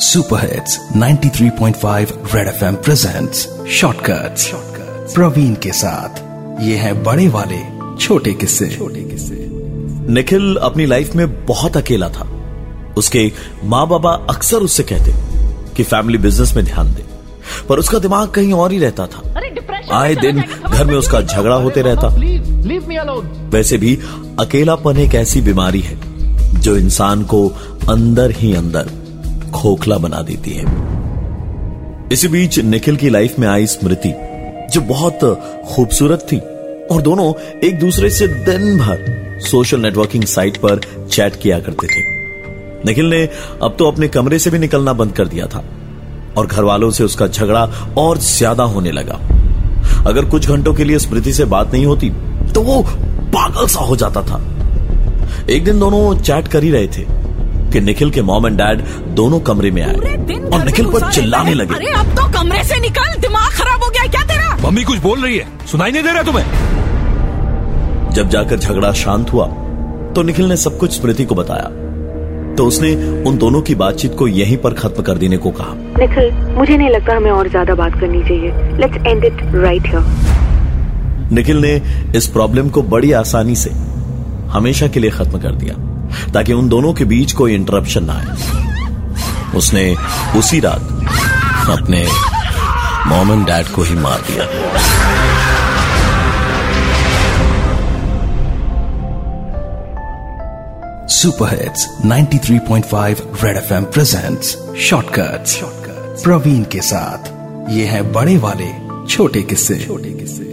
Super hits 93.5 red FM presents shortcuts Praveen के साथ ये है बड़े वाले छोटे किस्से। छोटे किस्से। निखिल अपनी लाइफ में बहुत अकेला था। उसके माँ बाबा अक्सर उससे कहते कि फैमिली बिज़नेस में ध्यान दे। पर उसका दिमाग कहीं और ही रहता था। आए दिन घर में उसका झगड़ा होते रहता। वैसे भी अकेलापन एक ऐसी बीमारी है जो इंसान को अंदर ही अंदर खोखला बना देती है। इसी बीच निखिल की लाइफ में आई स्मृति, जो बहुत खूबसूरत थी, और दोनों एक दूसरे से दिन भर सोशल नेटवर्किंग साइट पर चैट किया करते थे। निखिल ने अब तो अपने कमरे से भी निकलना बंद कर दिया था, और घर वालों से उसका झगड़ा और ज़्यादा होने लगा। अगर कुछ घंटों के लिए स्मृति से बात नहीं होती तो वो पागल सा हो जाता था। एक दिन दोनों चैट कर ही रहे थे। कि निखिल के मॉम एंड डैड दोनों कमरे में आए। और निखिल पर चिल्लाने लगे। अरे अब तो कमरे से निकल दिमाग खराब हो गया क्या तेरा? मम्मी कुछ बोल रही है। सुनाई नहीं दे रहा तुम्हें। जब जाकर झगड़ा शांत हुआ तो निखिल ने सब कुछ स्मृति को बताया। तो उसने उन दोनों की बातचीत को यहीं पर खत्म कर देने को कहा। निखिल मुझे नहीं लगता हमें और ज़्यादा बात करनी चाहिए। Let's end it right here Nikhil ने इस प्रॉब्लम को बड़ी आसानी से हमेशा के लिए खत्म कर दिया। ताकि उन दोनों के बीच कोई इंटरप्शन ना आए। उसने उसी रात अपने मॉम एंड डैड को ही मार दिया। Super hits 93.5 red FM presents shortcuts Praveen के साथ ये है बड़े वाले छोटे किस्से। छोटे किस्से।